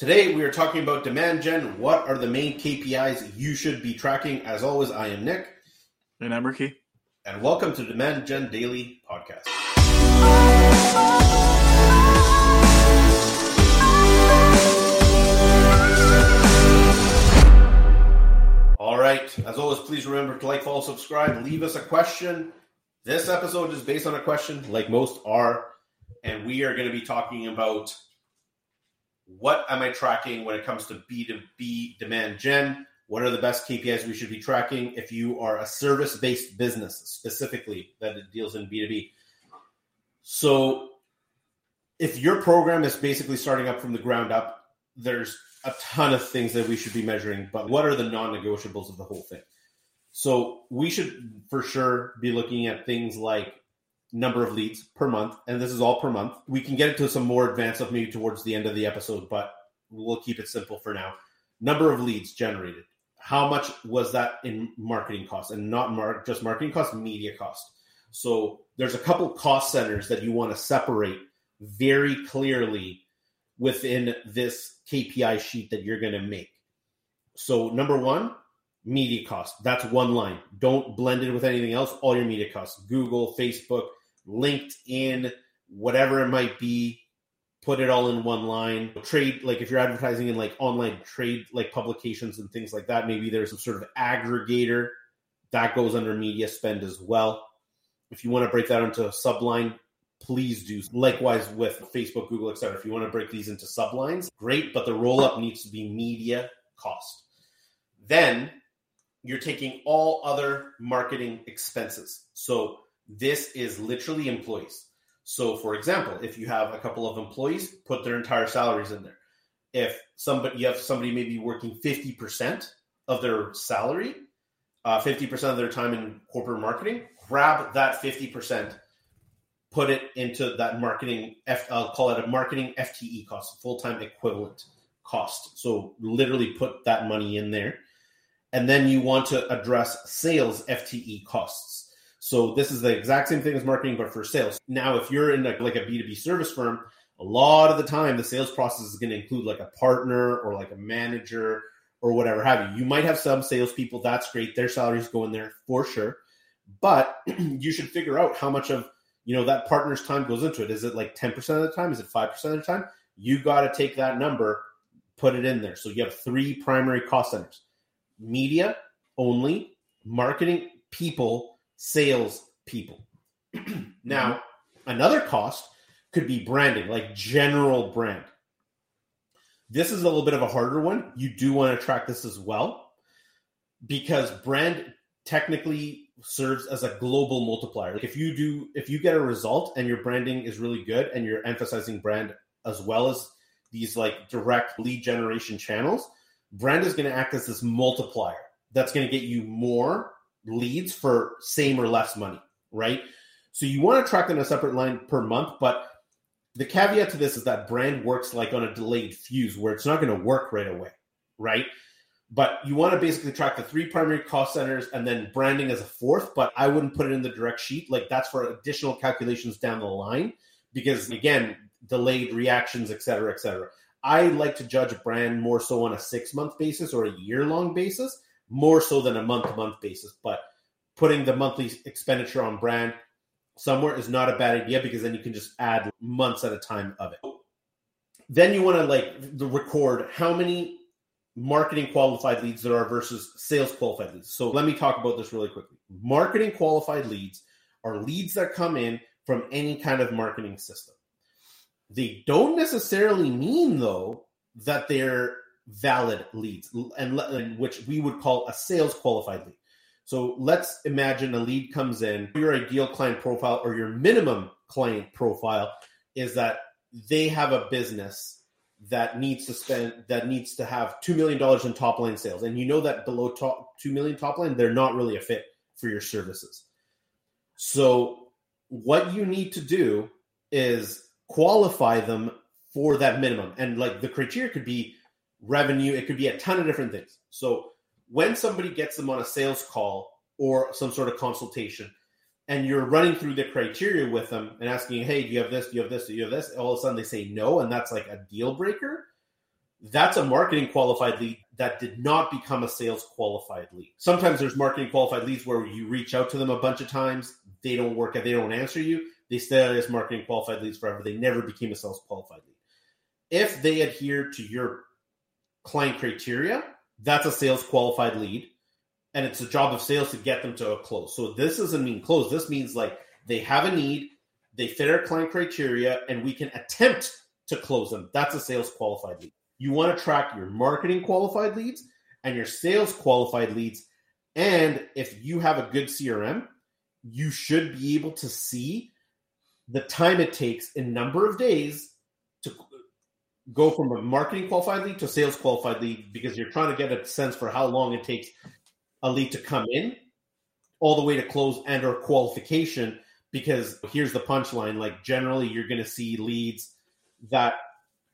Today we are talking about demand gen. What are the main KPIs you should be tracking? As always, I am Nick. And I'm Ricky. And welcome to Demand Gen Daily Podcast. All right. As always, please remember to like, follow, subscribe, leave us a question. This episode is based on a question, like most are, and we are going to be talking about what am I tracking when it comes to B2B demand gen? What are the best KPIs we should be tracking if you are a service based business, specifically that deals in B2B? So, if your program is basically starting up from the ground up, there's a ton of things that we should be measuring, but what are the non negotiables of the whole thing? So, we should for sure be looking at things like number of leads per month, and this is all per month. We can get into some more advanced stuff maybe towards the end of the episode, but we'll keep it simple for now. Number of leads generated. How much was that in marketing costs, and not mar- just marketing costs, media cost. So there's a couple cost centers that you want to separate very clearly within this KPI sheet that you're going to make. So number one, media cost. That's one line. Don't blend it with anything else. All your media costs, Google, Facebook, LinkedIn, whatever it might be, put it all in one line. Trade, like if you're advertising in like online trade, like publications and things like that, maybe there's some sort of aggregator that goes under media spend as well. If you want to break that into a subline, please do. Likewise with Facebook, Google, etc. If you want to break these into sublines, great, but the roll up needs to be media cost. Then you're taking all other marketing expenses. So this is literally employees. So, for example, if you have a couple of employees, put their entire salaries in there. If somebody you have somebody maybe working fifty percent of their salary, uh, fifty uh, percent of their time in corporate marketing, grab that fifty percent, put it into that marketing. F, I'll call it a marketing FTE cost, full time equivalent cost. So, literally put that money in there, and then you want to address sales FTE costs. So this is the exact same thing as marketing, but for sales. Now, if you're in a, like a B2B service firm, a lot of the time the sales process is going to include like a partner or like a manager or whatever have you. You might have some salespeople. That's great. Their salaries go in there for sure. But you should figure out how much of you know that partner's time goes into it. Is it like 10% of the time? Is it 5% of the time? You got to take that number, put it in there. So you have three primary cost centers media only, marketing, people, sales people. now, mm-hmm. another cost could be branding, like general brand. This is a little bit of a harder one. You do want to track this as well because brand technically serves as a global multiplier. Like if you do if you get a result and your branding is really good and you're emphasizing brand as well as these like direct lead generation channels, brand is going to act as this multiplier that's going to get you more leads for same or less money, right? So you want to track them in a separate line per month, but the caveat to this is that brand works like on a delayed fuse where it's not going to work right away, right? But you want to basically track the three primary cost centers and then branding as a fourth, but I wouldn't put it in the direct sheet. Like that's for additional calculations down the line because again, delayed reactions, et cetera, et cetera. I like to judge a brand more so on a six month basis or a year long basis more so than a month to month basis. But putting the monthly expenditure on brand somewhere is not a bad idea because then you can just add months at a time of it. Then you want to like record how many marketing qualified leads there are versus sales qualified leads. So let me talk about this really quickly. Marketing qualified leads are leads that come in from any kind of marketing system. They don't necessarily mean though that they're valid leads, and, and which we would call a sales qualified lead. So let's imagine a lead comes in. Your ideal client profile or your minimum client profile is that they have a business that needs to spend that needs to have two million dollars in top line sales, and you know that below top two million top line, they're not really a fit for your services. So what you need to do is qualify them for that minimum, and like the criteria could be revenue. It could be a ton of different things. So when somebody gets them on a sales call or some sort of consultation, and you're running through the criteria with them and asking, "Hey, do you have this? Do you have this? Do you have this?" All of a sudden, they say no, and that's like a deal breaker. that's a marketing qualified lead that did not become a sales qualified lead. Sometimes there's marketing qualified leads where you reach out to them a bunch of times, they don't work, they don't answer you, they stay as marketing qualified leads forever. They never became a sales qualified lead. If they adhere to your client criteria, that's a sales qualified lead. And it's a job of sales to get them to a close. So this doesn't mean close. This means like they have a need, they fit our client criteria, and we can attempt to close them. That's a sales qualified lead. You want to track your marketing qualified leads and your sales qualified leads. And if you have a good CRM, you should be able to see the time it takes in number of days go from a marketing qualified lead to sales qualified lead because you're trying to get a sense for how long it takes a lead to come in all the way to close and or qualification because here's the punchline. Like generally you're going to see leads that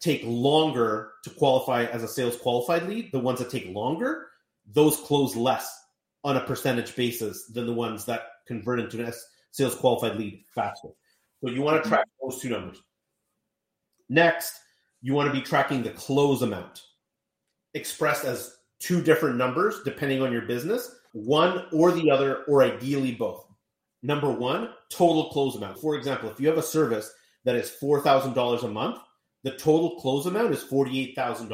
take longer to qualify as a sales qualified lead. The ones that take longer those close less on a percentage basis than the ones that convert into a sales qualified lead faster. So you want to track those two numbers. Next you want to be tracking the close amount expressed as two different numbers depending on your business one or the other or ideally both number one total close amount for example if you have a service that is $4000 a month the total close amount is $48,000.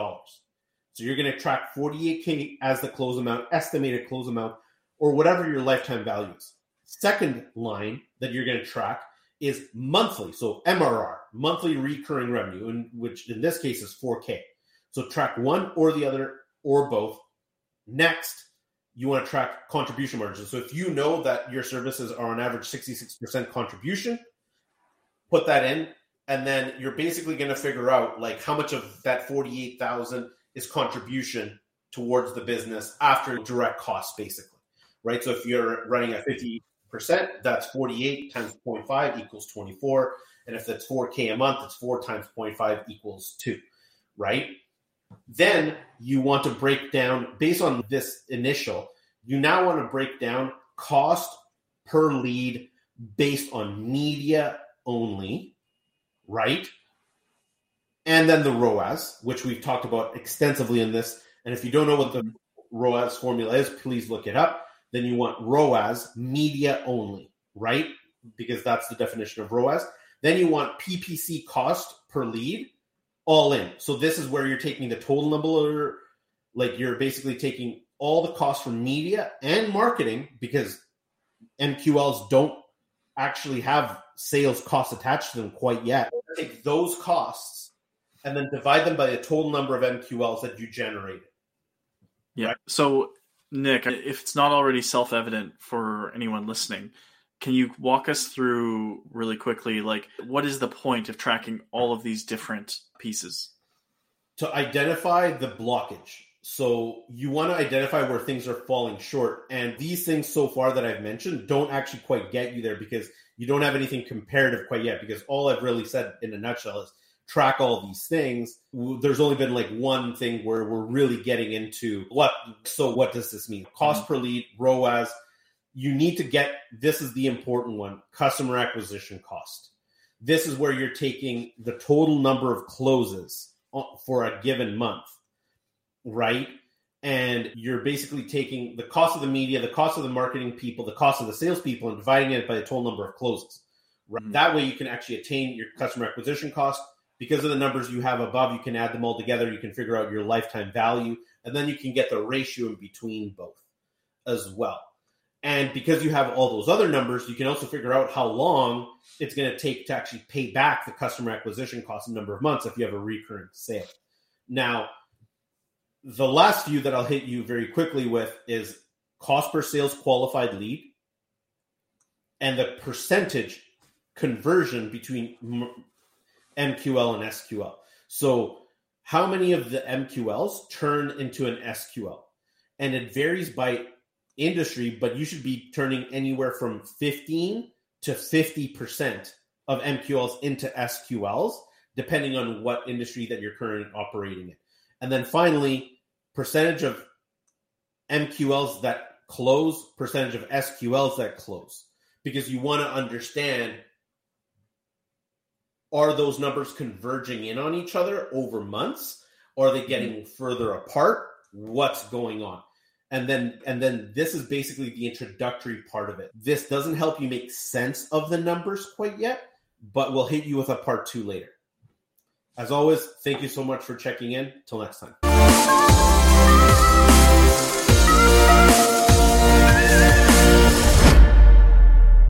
So you're going to track 48K as the close amount, estimated close amount, or whatever your lifetime value is. Second line that you're going to track is monthly. So MRR, monthly recurring revenue, in, which in this case is 4K. So track one or the other or both. Next, you want to track contribution margin. So if you know that your services are on average 66% contribution, put that in and then you're basically going to figure out like how much of that 48,000 is contribution towards the business after direct costs basically right so if you're running at 50% that's 48 times 0.5 equals 24 and if that's 4k a month it's 4 times 0.5 equals 2 right then you want to break down based on this initial you now want to break down cost per lead based on media only right? And then the ROAS, which we've talked about extensively in this. And if you don't know what the ROAS formula is, please look it up. Then you want ROAS media only, right? Because that's the definition of ROAS. Then you want PPC cost per lead all in. So this is where you're taking the total number, like you're basically taking all the costs from media and marketing because MQLs don't actually have sales costs attached to them quite yet. Take those costs and then divide them by the total number of MQLs that you generated. Yeah. Right? So, Nick, if it's not already self evident for anyone listening, can you walk us through really quickly, like, what is the point of tracking all of these different pieces? To identify the blockage. So you want to identify where things are falling short. And these things so far that I've mentioned don't actually quite get you there because you don't have anything comparative quite yet. Because all I've really said in a nutshell is track all these things. There's only been like one thing where we're really getting into what. So what does this mean? Cost mm-hmm. per lead, ROAS. You need to get this is the important one customer acquisition cost. This is where you're taking the total number of closes for a given month right? And you're basically taking the cost of the media, the cost of the marketing people, the cost of the salespeople, and dividing it by the total number of closes. Right? Mm-hmm. That way, you can actually attain your customer acquisition cost because of the numbers you have above. You can add them all together. You can figure out your lifetime value, and then you can get the ratio in between both as well. And because you have all those other numbers, you can also figure out how long it's going to take to actually pay back the customer acquisition cost in number of months if you have a recurring sale. Now, the last few that I'll hit you very quickly with is cost per sales qualified lead and the percentage conversion between MQL and SQL. So, how many of the MQLs turn into an SQL? And it varies by industry, but you should be turning anywhere from 15 to 50% of MQLs into SQLs, depending on what industry that you're currently operating in. And then finally, percentage of MQLs that close, percentage of SQLs that close, because you want to understand are those numbers converging in on each other over months are they getting further apart? What's going on? And then and then this is basically the introductory part of it. This doesn't help you make sense of the numbers quite yet, but we'll hit you with a part two later. As always, thank you so much for checking in. Till next time.